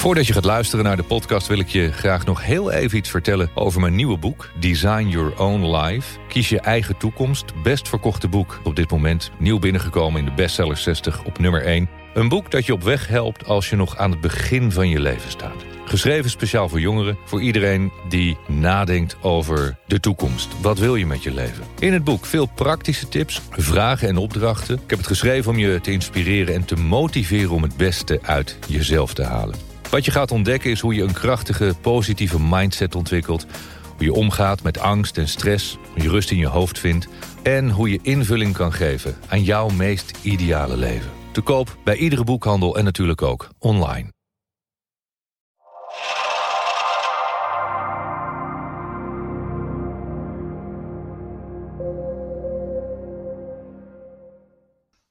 Voordat je gaat luisteren naar de podcast wil ik je graag nog heel even iets vertellen over mijn nieuwe boek Design Your Own Life. Kies je eigen toekomst. Best verkochte boek op dit moment. Nieuw binnengekomen in de bestseller 60 op nummer 1. Een boek dat je op weg helpt als je nog aan het begin van je leven staat. Geschreven speciaal voor jongeren, voor iedereen die nadenkt over de toekomst. Wat wil je met je leven? In het boek veel praktische tips, vragen en opdrachten. Ik heb het geschreven om je te inspireren en te motiveren om het beste uit jezelf te halen. Wat je gaat ontdekken is hoe je een krachtige, positieve mindset ontwikkelt. Hoe je omgaat met angst en stress, hoe je rust in je hoofd vindt... en hoe je invulling kan geven aan jouw meest ideale leven. Te koop bij iedere boekhandel en natuurlijk ook online.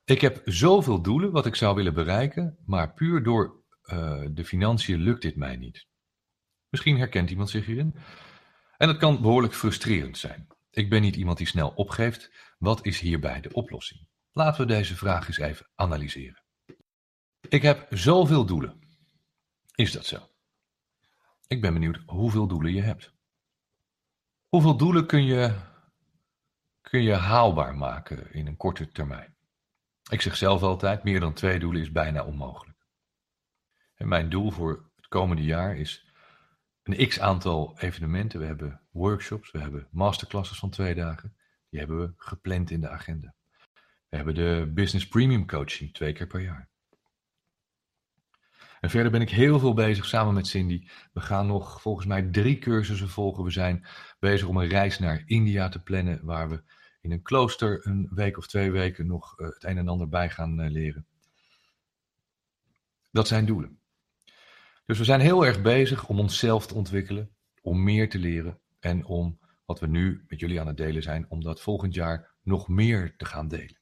Ik heb zoveel doelen wat ik zou willen bereiken, maar puur door uh, de financiën lukt dit mij niet. Misschien herkent iemand zich hierin. En het kan behoorlijk frustrerend zijn. Ik ben niet iemand die snel opgeeft. Wat is hierbij de oplossing? Laten we deze vraag eens even analyseren. Ik heb zoveel doelen. Is dat zo? Ik ben benieuwd hoeveel doelen je hebt. Hoeveel doelen kun je, kun je haalbaar maken in een korte termijn? Ik zeg zelf altijd, meer dan twee doelen is bijna onmogelijk. En mijn doel voor het komende jaar is een x aantal evenementen. We hebben workshops, we hebben masterclasses van twee dagen. Die hebben we gepland in de agenda. We hebben de Business Premium Coaching twee keer per jaar. En verder ben ik heel veel bezig samen met Cindy. We gaan nog volgens mij drie cursussen volgen. We zijn bezig om een reis naar India te plannen, waar we in een klooster een week of twee weken nog eh, het een en ander bij gaan eh, leren. Dat zijn doelen. Dus we zijn heel erg bezig om onszelf te ontwikkelen, om meer te leren en om wat we nu met jullie aan het delen zijn, om dat volgend jaar nog meer te gaan delen.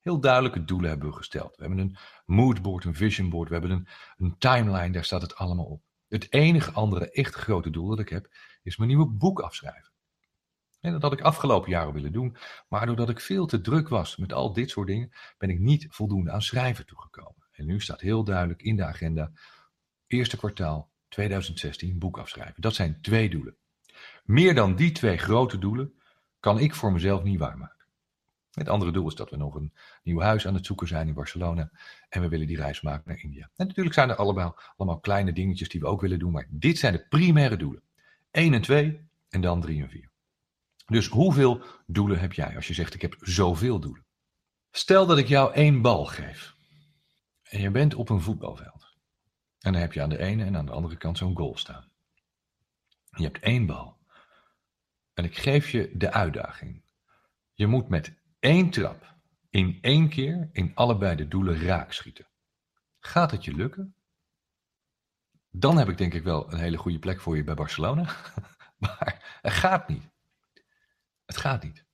Heel duidelijke doelen hebben we gesteld. We hebben een moodboard, een visionboard, we hebben een, een timeline, daar staat het allemaal op. Het enige andere echt grote doel dat ik heb, is mijn nieuwe boek afschrijven. En dat had ik afgelopen jaren willen doen, maar doordat ik veel te druk was met al dit soort dingen, ben ik niet voldoende aan schrijven toegekomen. En nu staat heel duidelijk in de agenda eerste kwartaal 2016 boek afschrijven. Dat zijn twee doelen. Meer dan die twee grote doelen kan ik voor mezelf niet waarmaken. Het andere doel is dat we nog een nieuw huis aan het zoeken zijn in Barcelona. En we willen die reis maken naar India. En natuurlijk zijn er allemaal, allemaal kleine dingetjes die we ook willen doen. Maar dit zijn de primaire doelen. 1 en 2 en dan 3 en 4. Dus hoeveel doelen heb jij als je zegt ik heb zoveel doelen? Stel dat ik jou één bal geef. En je bent op een voetbalveld. En dan heb je aan de ene en aan de andere kant zo'n goal staan. Je hebt één bal. En ik geef je de uitdaging. Je moet met één trap in één keer in allebei de doelen raak schieten. Gaat het je lukken? Dan heb ik denk ik wel een hele goede plek voor je bij Barcelona. maar het gaat niet. Het gaat niet.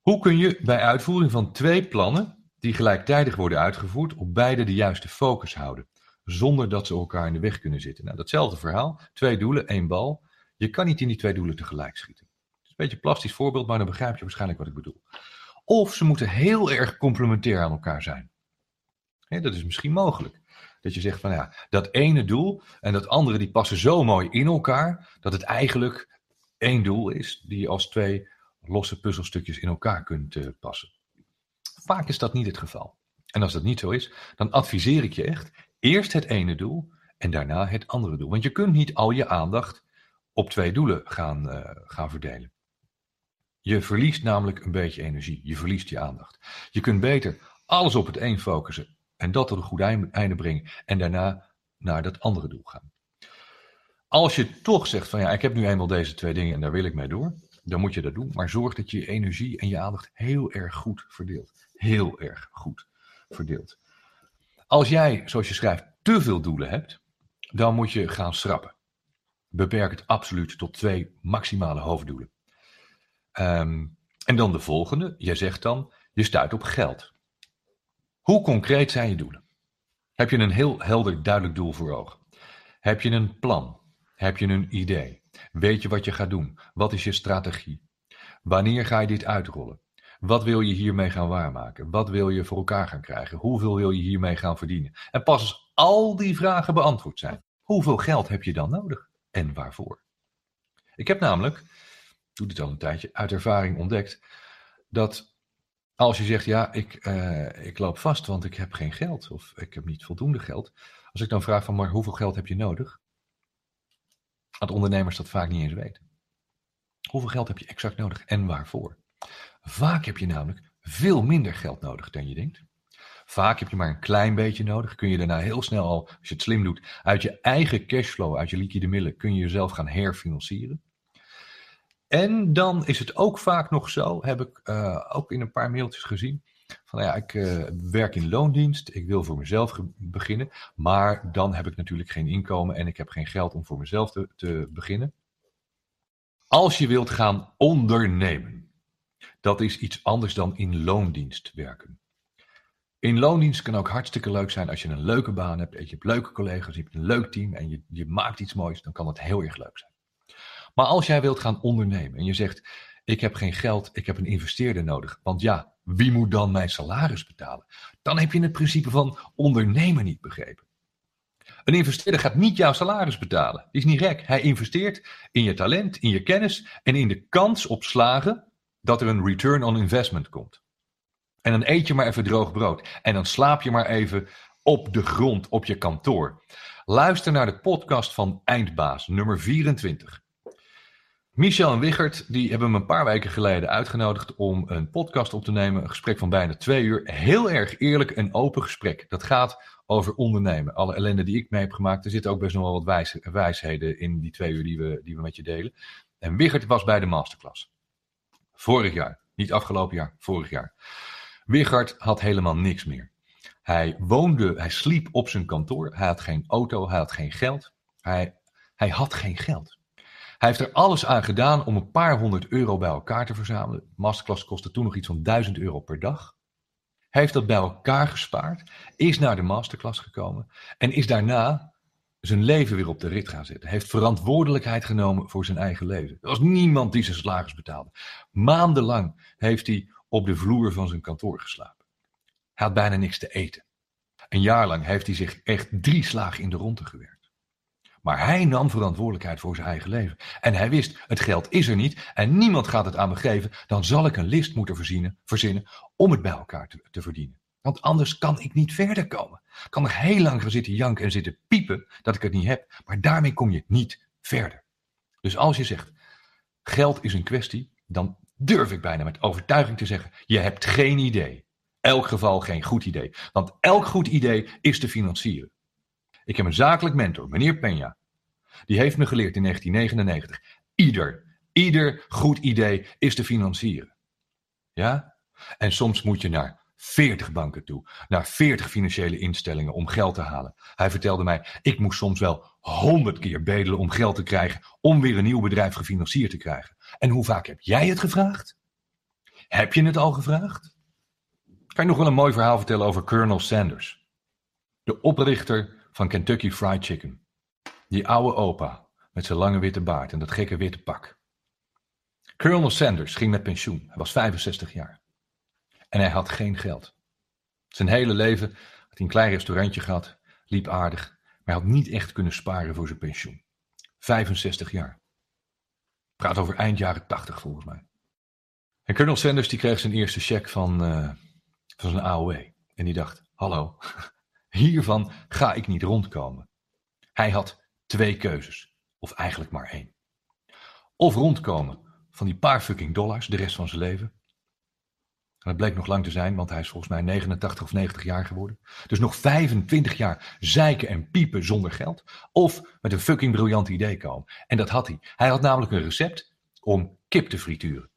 Hoe kun je bij uitvoering van twee plannen die gelijktijdig worden uitgevoerd op beide de juiste focus houden? Zonder dat ze elkaar in de weg kunnen zitten. Nou, datzelfde verhaal, twee doelen, één bal. Je kan niet in die twee doelen tegelijk schieten. Het is een beetje een plastisch voorbeeld, maar dan begrijp je waarschijnlijk wat ik bedoel. Of ze moeten heel erg complementair aan elkaar zijn. dat is misschien mogelijk. Dat je zegt van ja, dat ene doel en dat andere die passen zo mooi in elkaar, dat het eigenlijk één doel is die je als twee losse puzzelstukjes in elkaar kunt uh, passen. Vaak is dat niet het geval. En als dat niet zo is, dan adviseer ik je echt, Eerst het ene doel en daarna het andere doel. Want je kunt niet al je aandacht op twee doelen gaan, uh, gaan verdelen. Je verliest namelijk een beetje energie. Je verliest je aandacht. Je kunt beter alles op het een focussen en dat tot een goed einde brengen en daarna naar dat andere doel gaan. Als je toch zegt van ja, ik heb nu eenmaal deze twee dingen en daar wil ik mee door, dan moet je dat doen. Maar zorg dat je je energie en je aandacht heel erg goed verdeelt. Heel erg goed verdeelt. Als jij, zoals je schrijft, te veel doelen hebt, dan moet je gaan schrappen. Beperk het absoluut tot twee maximale hoofddoelen. Ehm, en dan de volgende. Jij zegt dan, je stuit op geld. Hoe concreet zijn je doelen? Heb je een heel helder, duidelijk doel voor ogen? Heb je een plan? Heb je een idee? Weet je wat je gaat doen? Wat is je strategie? Wanneer ga je dit uitrollen? Wat wil je hiermee gaan waarmaken? Wat wil je voor elkaar gaan krijgen? Hoeveel wil je hiermee gaan verdienen? En pas als al die vragen beantwoord zijn, hoeveel geld heb je dan nodig en waarvoor? Ik heb namelijk, ik doe dit al een tijdje, uit ervaring ontdekt dat als je zegt, ja, ik, uh, ik loop vast, want ik heb geen geld of ik heb niet voldoende geld. Als ik dan vraag van, maar hoeveel geld heb je nodig? Dat ondernemers dat vaak niet eens weten. Hoeveel geld heb je exact nodig en waarvoor? Vaak heb je namelijk veel minder geld nodig dan je denkt. Vaak heb je maar een klein beetje nodig. Kun je daarna heel snel al, als je het slim doet, uit je eigen cashflow, uit je liquide middelen, kun je jezelf gaan herfinancieren. En dan is het ook vaak nog zo, heb ik uh, ook in een paar mailtjes gezien, van nou ja, ik uh, werk in loondienst, ik wil voor mezelf beginnen, maar dan heb ik natuurlijk geen inkomen en ik heb geen geld om voor mezelf te, te beginnen. Als je wilt gaan ondernemen, dat is iets anders dan in loondienst werken. In loondienst kan ook hartstikke leuk zijn als je een leuke baan hebt, en je hebt leuke collega's, je hebt een leuk team en je, je maakt iets moois, dan kan dat heel erg leuk zijn. Maar als jij wilt gaan ondernemen en je zegt, ik heb geen geld, ik heb een investeerder nodig, want ja, wie moet dan mijn salaris betalen? Dan heb je het principe van ondernemen niet begrepen. Een investeerder gaat niet jouw salaris betalen. Die is niet gek. Hij investeert in je talent, in je kennis en in de kans op slagen dat er een return on investment komt. En dan eet je maar even droog brood. En dan slaap je maar even op de grond op je kantoor. Luister naar de podcast van Eindbaas, nummer 24. Michel en Wichert die hebben me een paar weken geleden uitgenodigd om een podcast op te nemen. Een gesprek van bijna twee uur. Heel erg eerlijk en open gesprek. Dat gaat over ondernemen. Alle ellende die ik mee heb gemaakt. Er zitten ook best nog wel wat wijs, wijsheden in die twee uur die we, die we met je delen. En Wichert was bij de masterclass. Vorig jaar. Niet afgelopen jaar, vorig jaar. Wichert had helemaal niks meer. Hij woonde, hij sliep op zijn kantoor. Hij had geen auto, hij had geen geld. Hij, hij had geen geld. Hij heeft er alles aan gedaan om een paar honderd euro bij elkaar te verzamelen. Masterclass kostte toen nog iets van 1000 euro per dag. Hij heeft dat bij elkaar gespaard, is naar de masterclass gekomen en is daarna zijn leven weer op de rit gaan zetten. Hij heeft verantwoordelijkheid genomen voor zijn eigen leven. Er was niemand die zijn salaris betaalde. Maandenlang heeft hij op de vloer van zijn kantoor geslapen. Hij had bijna niks te eten. Een jaar lang heeft hij zich echt drie slagen in de ronde gewerkt. Maar hij nam verantwoordelijkheid voor zijn eigen leven. En hij wist, het geld is er niet en niemand gaat het aan me geven. Dan zal ik een list moeten verzinnen, verzinnen om het bij elkaar te verdienen. Want anders kan ik niet verder komen. Ik kan nog heel lang gaan zitten janken en zitten piepen dat ik het niet heb. Maar daarmee kom je niet verder. Dus als je zegt, geld is een kwestie, dan durf ik bijna met overtuiging te zeggen, je hebt geen idee. Elk geval geen goed idee. Want elk goed idee is te financieren. Ik heb een zakelijk mentor, meneer Peña. Die heeft me geleerd in 1999. Ieder, ieder goed idee is te financieren. Ja? En soms moet je naar 40 banken toe, naar 40 financiële instellingen om geld te halen. Hij vertelde mij, ik moest soms wel 100 keer bedelen om geld te krijgen, om weer een nieuw bedrijf gefinancierd te krijgen. En hoe vaak heb jij het gevraagd? Heb je het al gevraagd? Kan je nog wel een mooi verhaal vertellen over Colonel Sanders, de oprichter van Kentucky Fried Chicken. Die oude opa met zijn lange witte baard en dat gekke witte pak. Colonel Sanders ging met pensioen. Hij was 65 jaar. En hij had geen geld. Zijn hele leven had hij een klein restaurantje gehad, liep aardig, maar hij had niet echt kunnen sparen voor zijn pensioen. 65 jaar. Praat over eind jaren 80 volgens mij. En Colonel Sanders die kreeg zijn eerste cheque van, uh, van zijn AOW. En die dacht, hallo, Hiervan ga ik niet rondkomen. Hij had twee keuzes, of eigenlijk maar één. Of rondkomen van die paar fucking dollars de rest van zijn leven. En dat bleek nog lang te zijn, want hij is volgens mij 89 of 90 jaar geworden. Dus nog 25 jaar zeiken en piepen zonder geld. Of met een fucking briljant idee komen. En dat had hij. Hij had namelijk een recept om kip te frituren.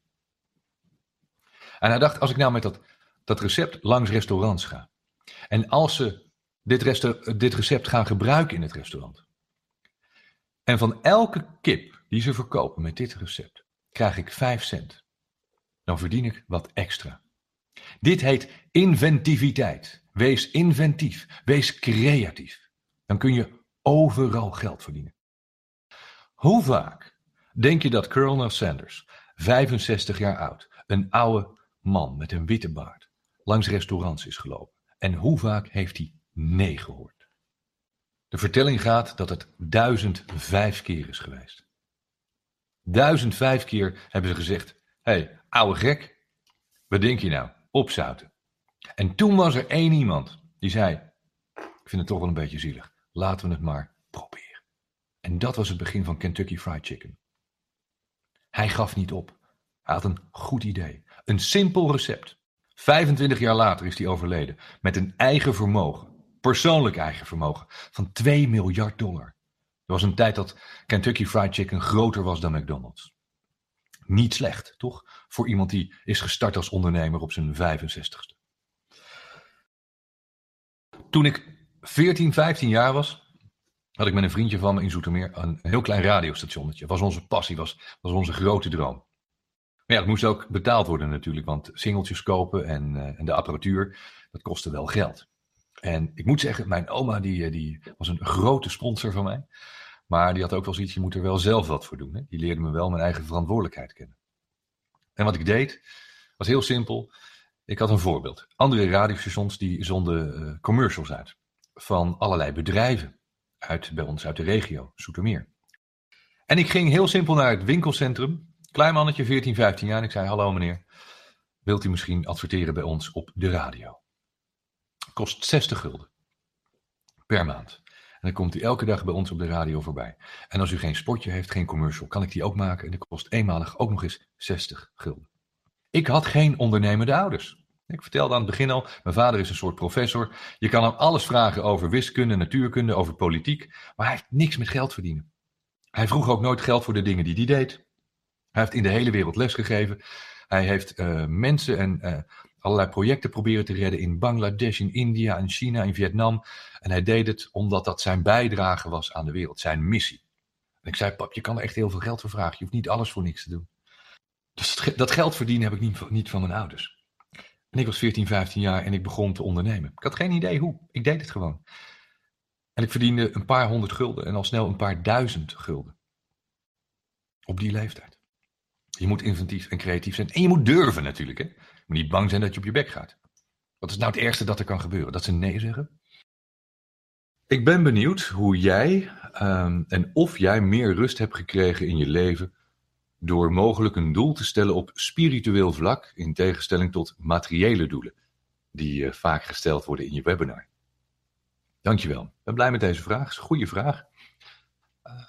En hij dacht, als ik nou met dat, dat recept langs restaurants ga. En als ze dit, dit recept gaan gebruiken in het restaurant. En van elke kip die ze verkopen met dit recept, krijg ik 5 cent. Dan verdien ik wat extra. Dit heet inventiviteit. Wees inventief. Wees creatief. Dan kun je overal geld verdienen. Hoe vaak denk je dat Colonel Sanders, 65 jaar oud, een oude man met een witte baard langs restaurants is gelopen? En hoe vaak heeft hij nee gehoord? De vertelling gaat dat het duizend vijf keer is geweest. Duizend vijf keer hebben ze gezegd: Hé, hey, ouwe gek, wat denk je nou? Opzouten. En toen was er één iemand die zei: Ik vind het toch wel een beetje zielig. Laten we het maar proberen. En dat was het begin van Kentucky Fried Chicken. Hij gaf niet op. Hij had een goed idee. Een simpel recept. 25 jaar later is hij overleden. Met een eigen vermogen. Persoonlijk eigen vermogen. Van 2 miljard dollar. Er was een tijd dat Kentucky Fried Chicken groter was dan McDonald's. Niet slecht, toch? Voor iemand die is gestart als ondernemer op zijn 65ste. Toen ik 14, 15 jaar was, had ik met een vriendje van me in Zoetermeer een heel klein radiostationnetje. Was onze passie, was, was onze grote droom. Maar ja, het moest ook betaald worden natuurlijk, want singeltjes kopen en, uh, en de apparatuur, dat kostte wel geld. En ik moet zeggen, mijn oma die, eh, die was een grote sponsor van mij. Maar die had ook wel zoiets, je moet er wel zelf wat voor doen. Hè? Die leerde me wel mijn eigen verantwoordelijkheid kennen. En wat ik deed, was heel simpel. Ik had een voorbeeld. Andere radiostations die zonden uh, commercials uit. Van allerlei bedrijven. Uit, bij ons uit de regio, Soetermeer. En ik ging heel simpel naar het winkelcentrum. Klein mannetje, 14, 15 jaar. En ik zei, hallo meneer. Wilt u misschien adverteren bij ons op de radio? Kost 60 gulden. Per maand. Dan komt u elke dag bij ons op de radio voorbij. En als u geen spotje heeft, geen commercial, kan ik die ook maken. En dat kost eenmalig ook nog eens 60 gulden. Ik had geen ondernemende ouders. Ik vertelde aan het begin al, mijn vader is een soort professor. Je kan hem alles vragen over wiskunde, natuurkunde, over politiek. Maar hij heeft niks met geld verdienen. Hij vroeg ook nooit geld voor de dingen die hij deed. Hij heeft in de hele wereld lesgegeven. Hij heeft uh, mensen en uh, allerlei projecten proberen te redden in Bangladesh, in India, in China, in Vietnam. En hij deed het omdat dat zijn bijdrage was aan de wereld, zijn missie. En ik zei, pap, je kan er echt heel veel geld voor vragen. Je hoeft niet alles voor niks te doen. Dus dat geld verdienen heb ik niet, niet van mijn ouders. En ik was 14, 15 jaar en ik begon te ondernemen. Ik had geen idee hoe. Ik deed het gewoon. En ik verdiende een paar honderd gulden en al snel een paar duizend gulden. Op die leeftijd. Je moet inventief en creatief zijn. En je moet durven natuurlijk. Hè? Moet niet bang zijn dat je op je bek gaat. Wat is nou het ergste dat er kan gebeuren? Dat ze nee zeggen? Ik ben benieuwd hoe jij um, en of jij meer rust hebt gekregen in je leven door mogelijk een doel te stellen op spiritueel vlak, in tegenstelling tot materiële doelen, die uh, vaak gesteld worden in je webinar. Dankjewel. Ik ben blij met deze vraag. Is een goede vraag.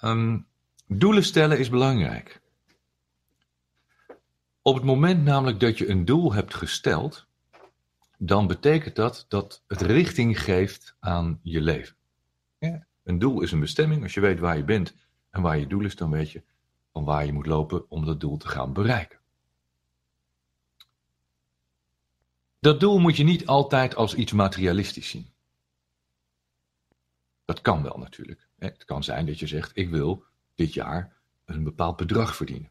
Um, doelen stellen is belangrijk. Op het moment namelijk dat je een doel hebt gesteld, dan betekent dat dat het richting geeft aan je leven. Ja, een doel is een bestemming. Als je weet waar je bent en waar je doel is, dan weet je van waar je moet lopen om dat doel te gaan bereiken. Dat doel moet je niet altijd als iets materialistisch zien. Dat kan wel natuurlijk. Het kan zijn dat je zegt: Ik wil dit jaar een bepaald bedrag verdienen.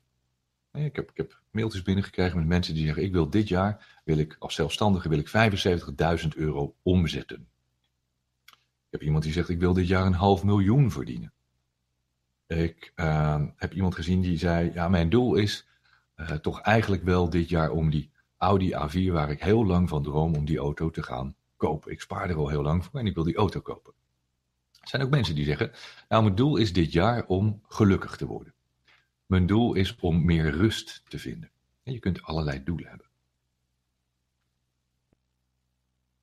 Ik heb, ik heb mailtjes binnengekregen met mensen die zeggen: Ik wil dit jaar, wil ik als zelfstandige, wil ik 75.000 euro omzetten. Ik heb iemand die zegt: Ik wil dit jaar een half miljoen verdienen. Ik uh, heb iemand gezien die zei: Ja, mijn doel is uh, toch eigenlijk wel dit jaar om die Audi A4, waar ik heel lang van droom, om die auto te gaan kopen. Ik spaar er al heel lang voor en ik wil die auto kopen. Er zijn ook mensen die zeggen: Nou, mijn doel is dit jaar om gelukkig te worden. Mijn doel is om meer rust te vinden. En je kunt allerlei doelen hebben.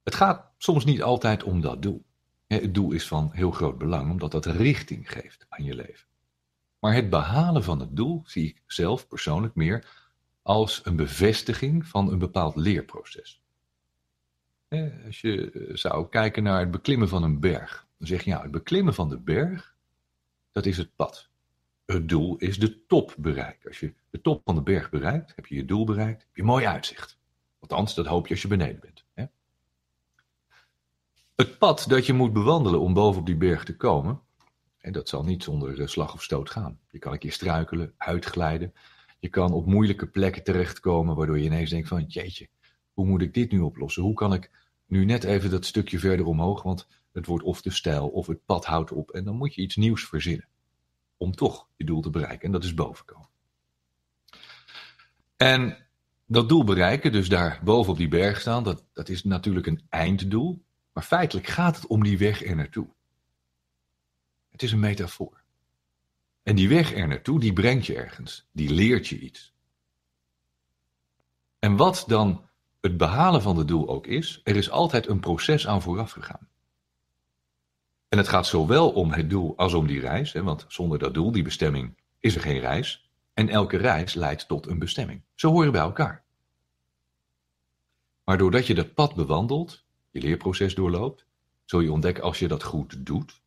Het gaat soms niet altijd om dat doel. Het doel is van heel groot belang, omdat dat richting geeft aan je leven. Maar het behalen van het doel zie ik zelf persoonlijk meer als een bevestiging van een bepaald leerproces. Als je eh, zou kijken naar het beklimmen van een berg, dan zeg je ja, het beklimmen van de berg, dat is het pad. Het doel is de top bereiken. Als je de top van de berg bereikt, heb je je doel bereikt, heb je een mooi uitzicht. Althans, dat hoop je als je beneden bent. Hè? Het pad dat je moet bewandelen om boven op die berg te komen, en dat zal niet zonder eh, slag of stoot gaan. Je kan een keer struikelen, uitglijden. Je kan op moeilijke plekken terechtkomen, waardoor je ineens denkt van, jeetje, hoe moet ik dit nu oplossen? Hoe kan ik nu net even dat stukje verder omhoog, want het wordt of te stijl of het pad houdt op. En dan moet je iets nieuws verzinnen om toch je doel te bereiken. En dat is bovenkomen. En dat doel bereiken, dus daar boven op die berg staan, dat, dat is natuurlijk een einddoel. Maar feitelijk gaat het om die weg er naartoe. Het is een metafoor. En die weg er naartoe, die brengt je ergens. Die leert je iets. En wat dan het behalen van het doel ook is, er is altijd een proces aan vooraf gegaan. En het gaat zowel om het doel als om die reis, hè, want zonder dat doel, die bestemming, is er geen reis. En elke reis leidt tot een bestemming. Zo horen bij elkaar. Maar doordat je dat pad bewandelt, je leerproces doorloopt, zul je ontdekken als je dat goed doet,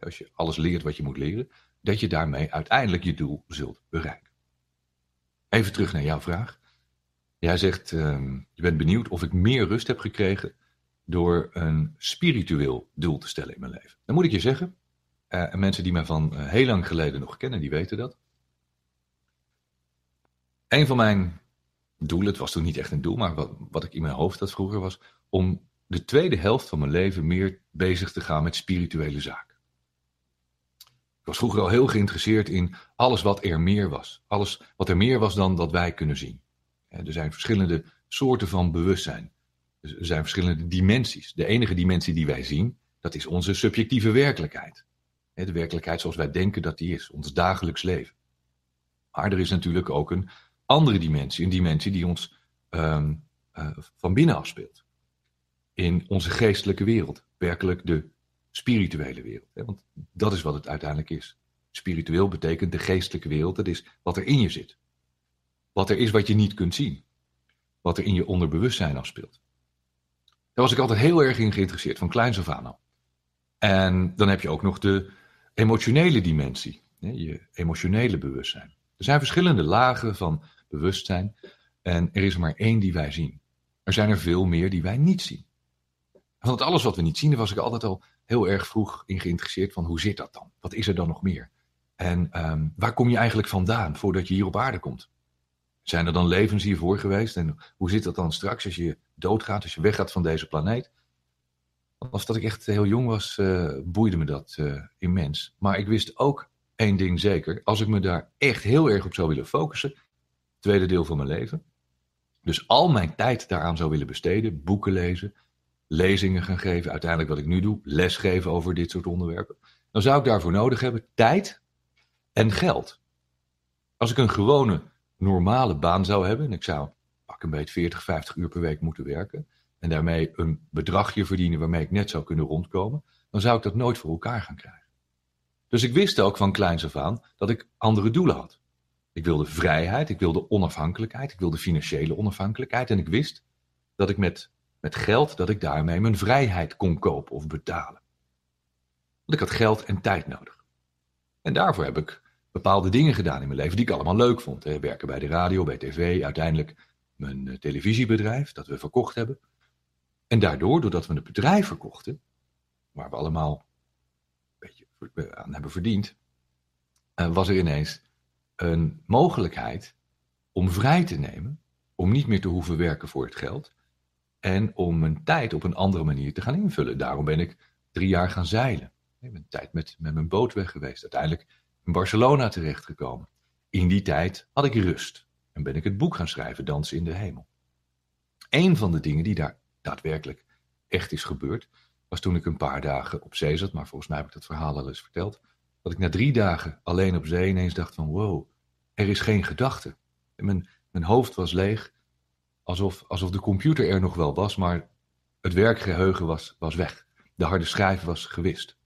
als je alles leert wat je moet leren, dat je daarmee uiteindelijk je doel zult bereiken. Even terug naar jouw vraag. Jij zegt, uh, je bent benieuwd of ik meer rust heb gekregen door een spiritueel doel te stellen in mijn leven. Dan moet ik je zeggen, uh, en mensen die mij van uh, heel lang geleden nog kennen, die weten dat. Een van mijn doelen, het was toen niet echt een doel, maar wat, wat ik in mijn hoofd had vroeger was, om de tweede helft van mijn leven meer bezig te gaan met spirituele zaken. Ik was vroeger al heel geïnteresseerd in alles wat er meer was. Alles wat er meer was dan dat wij kunnen zien. Er zijn verschillende soorten van bewustzijn. Er zijn verschillende dimensies. De enige dimensie die wij zien, dat is onze subjectieve werkelijkheid. De werkelijkheid zoals wij denken dat die is, ons dagelijks leven. Maar er is natuurlijk ook een andere dimensie, een dimensie die ons um, uh, van binnen afspeelt. In onze geestelijke wereld, werkelijk de spirituele wereld. Want dat is wat het uiteindelijk is. Spiritueel betekent de geestelijke wereld, dat is wat er in je zit. Wat er is wat je niet kunt zien. Wat er in je onderbewustzijn afspeelt. Daar was ik altijd heel erg in geïnteresseerd, van kleins af aan. En dan heb je ook nog de emotionele dimensie, je emotionele bewustzijn. Er zijn verschillende lagen van bewustzijn en er is er maar één die wij zien. Er zijn er veel meer die wij niet zien. Want alles wat we niet zien, daar was ik altijd al heel erg vroeg in geïnteresseerd van hoe zit dat dan? Wat is er dan nog meer? En um, waar kom je eigenlijk vandaan voordat je hier op aarde komt? Zijn er dan levens hiervoor geweest? En hoe zit dat dan straks als je doodgaat, als je weggaat van deze planeet? Als dat ik echt heel jong was, uh, boeide me dat uh, immens. Maar ik wist ook één ding zeker. Als ik me daar echt heel erg op zou willen focussen, tweede deel van mijn leven, dus al mijn tijd daaraan zou willen besteden, boeken lezen, lezingen gaan geven, uiteindelijk wat ik nu doe, lesgeven over dit soort onderwerpen, dan zou ik daarvoor nodig hebben tijd en geld. Als ik een gewone, normale baan zou hebben, en ik zou pak een beetje 40, 50 uur per week moeten werken, en daarmee een bedragje verdienen waarmee ik net zou kunnen rondkomen, dan zou ik dat nooit voor elkaar gaan krijgen. Dus ik wist ook van kleins af aan dat ik andere doelen had. Ik wilde vrijheid, ik wilde onafhankelijkheid, ik wilde financiële onafhankelijkheid. En ik wist dat ik met, met geld, dat ik daarmee mijn vrijheid kon kopen of betalen. Want ik had geld en tijd nodig. En daarvoor heb ik bepaalde dingen gedaan in mijn leven die ik allemaal leuk vond. Hè. Werken bij de radio, bij tv, uiteindelijk mijn eh, televisiebedrijf dat we verkocht hebben. En daardoor, doordat we het bedrijf verkochten, waar we allemaal aan hebben verdiend, uh, was er ineens een mogelijkheid om vrij te nemen, om niet meer te hoeven werken voor het geld en om mijn tijd op een andere manier te gaan invullen. Daarom ben ik drie jaar gaan zeilen. Ik ben tijd met, met mijn boot weg geweest, uiteindelijk in Barcelona terechtgekomen. In die tijd had ik rust en ben ik het boek gaan schrijven, Dansen in de Hemel. Een van de dingen die daar daadwerkelijk echt is gebeurd, was toen ik een paar dagen op zee zat, maar volgens mij heb ik dat verhaal al eens verteld, dat ik na drie dagen alleen op zee ineens dacht van wow, er is geen gedachte. Mijn, mijn hoofd was leeg, alsof, alsof de computer er nog wel was, maar het werkgeheugen was, was weg. De harde schijf was gewist.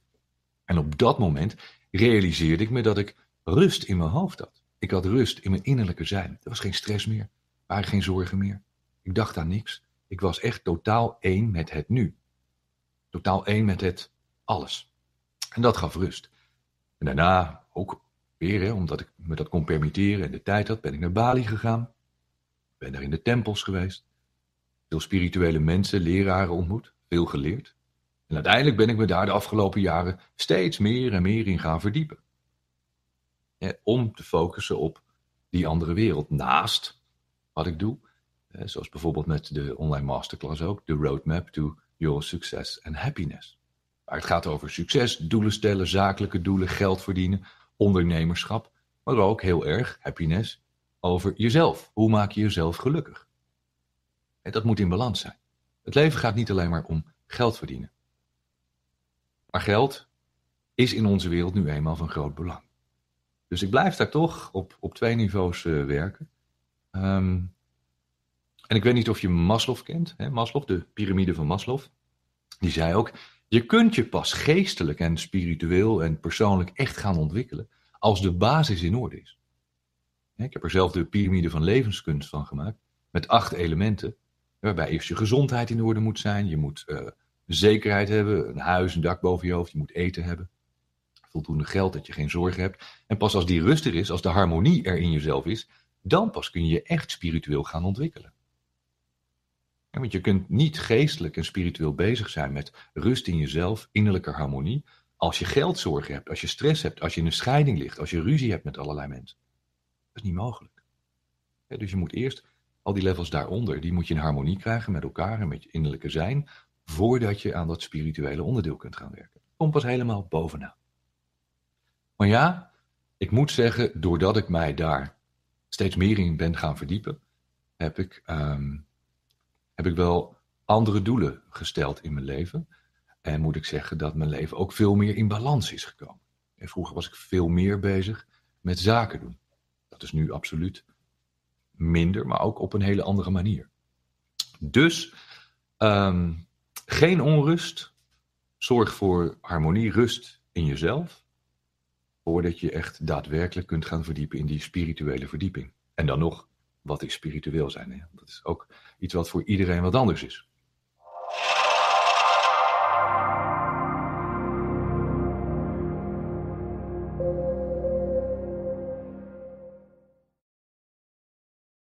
En op dat moment realiseerde ik me dat ik rust in mijn hoofd had. Ik had rust in mijn innerlijke zijn. Er was geen stress meer, er waren geen zorgen meer. Ik dacht aan niks. Ik was echt totaal één met het nu. Totaal één met het alles. En dat gaf rust. En daarna ook weer, omdat ik me dat kon permitteren en de tijd had, ben ik naar Bali gegaan. Ben daar in de tempels geweest. Veel spirituele mensen, leraren ontmoet. Veel geleerd. En uiteindelijk ben ik me daar de afgelopen jaren steeds meer en meer in gaan verdiepen. om te focussen op die andere wereld. Naast wat ik doe. zoals bijvoorbeeld met de online masterclass ook. De roadmap to your success and happiness. Waar het gaat over succes, doelen stellen, zakelijke doelen, geld verdienen, ondernemerschap, maar ook heel erg happiness over jezelf. Hoe maak je jezelf gelukkig? Dat moet in balans zijn. Het leven gaat niet alleen maar om geld verdienen. Maar geld is in onze wereld nu eenmaal van groot belang. Dus ik blijf daar toch op, op twee niveaus uh, werken. Um, en ik weet niet of je Maslow kent, hè? Maslow, de piramide van Maslow. Die zei ook, je kunt je pas geestelijk en spiritueel en persoonlijk echt gaan ontwikkelen als de basis in orde is. Ik heb er zelf de piramide van levenskunst van gemaakt, met acht elementen, waarbij eerst je gezondheid in orde moet zijn, je moet uh, zekerheid hebben, een huis, een dak boven je hoofd, je moet eten hebben, voldoende geld, dat je geen zorgen hebt. En pas als die rust er is, als de harmonie er in jezelf is, dan pas kun je je echt spiritueel gaan ontwikkelen. want je kunt niet geestelijk en spiritueel bezig zijn met rust in jezelf, innerlijke harmonie, als je geldzorgen hebt, als je stress hebt, als je in een scheiding ligt, als je ruzie hebt met allerlei mensen. Dat is niet mogelijk. dus je moet eerst al die levels daaronder, die moet je in harmonie krijgen met elkaar en met je innerlijke zijn, voordat je aan dat spirituele onderdeel kunt gaan werken. Kom pas helemaal bovenaan. Maar ja, ik moet zeggen, doordat ik mij daar steeds meer in ben gaan verdiepen, heb ik, um, heb ik wel andere doelen gesteld in mijn leven. En moet ik zeggen dat mijn leven ook veel meer in balans is gekomen. En vroeger was ik veel meer bezig met zaken doen. Dat is nu absoluut minder, maar ook op een hele andere manier. Dus um, geen onrust. Zorg voor harmonie, rust in jezelf. Voordat je echt daadwerkelijk kunt gaan verdiepen in die spirituele verdieping. En dan nog, wat is spiritueel zijn? Hè? Dat is ook iets wat voor iedereen wat anders is.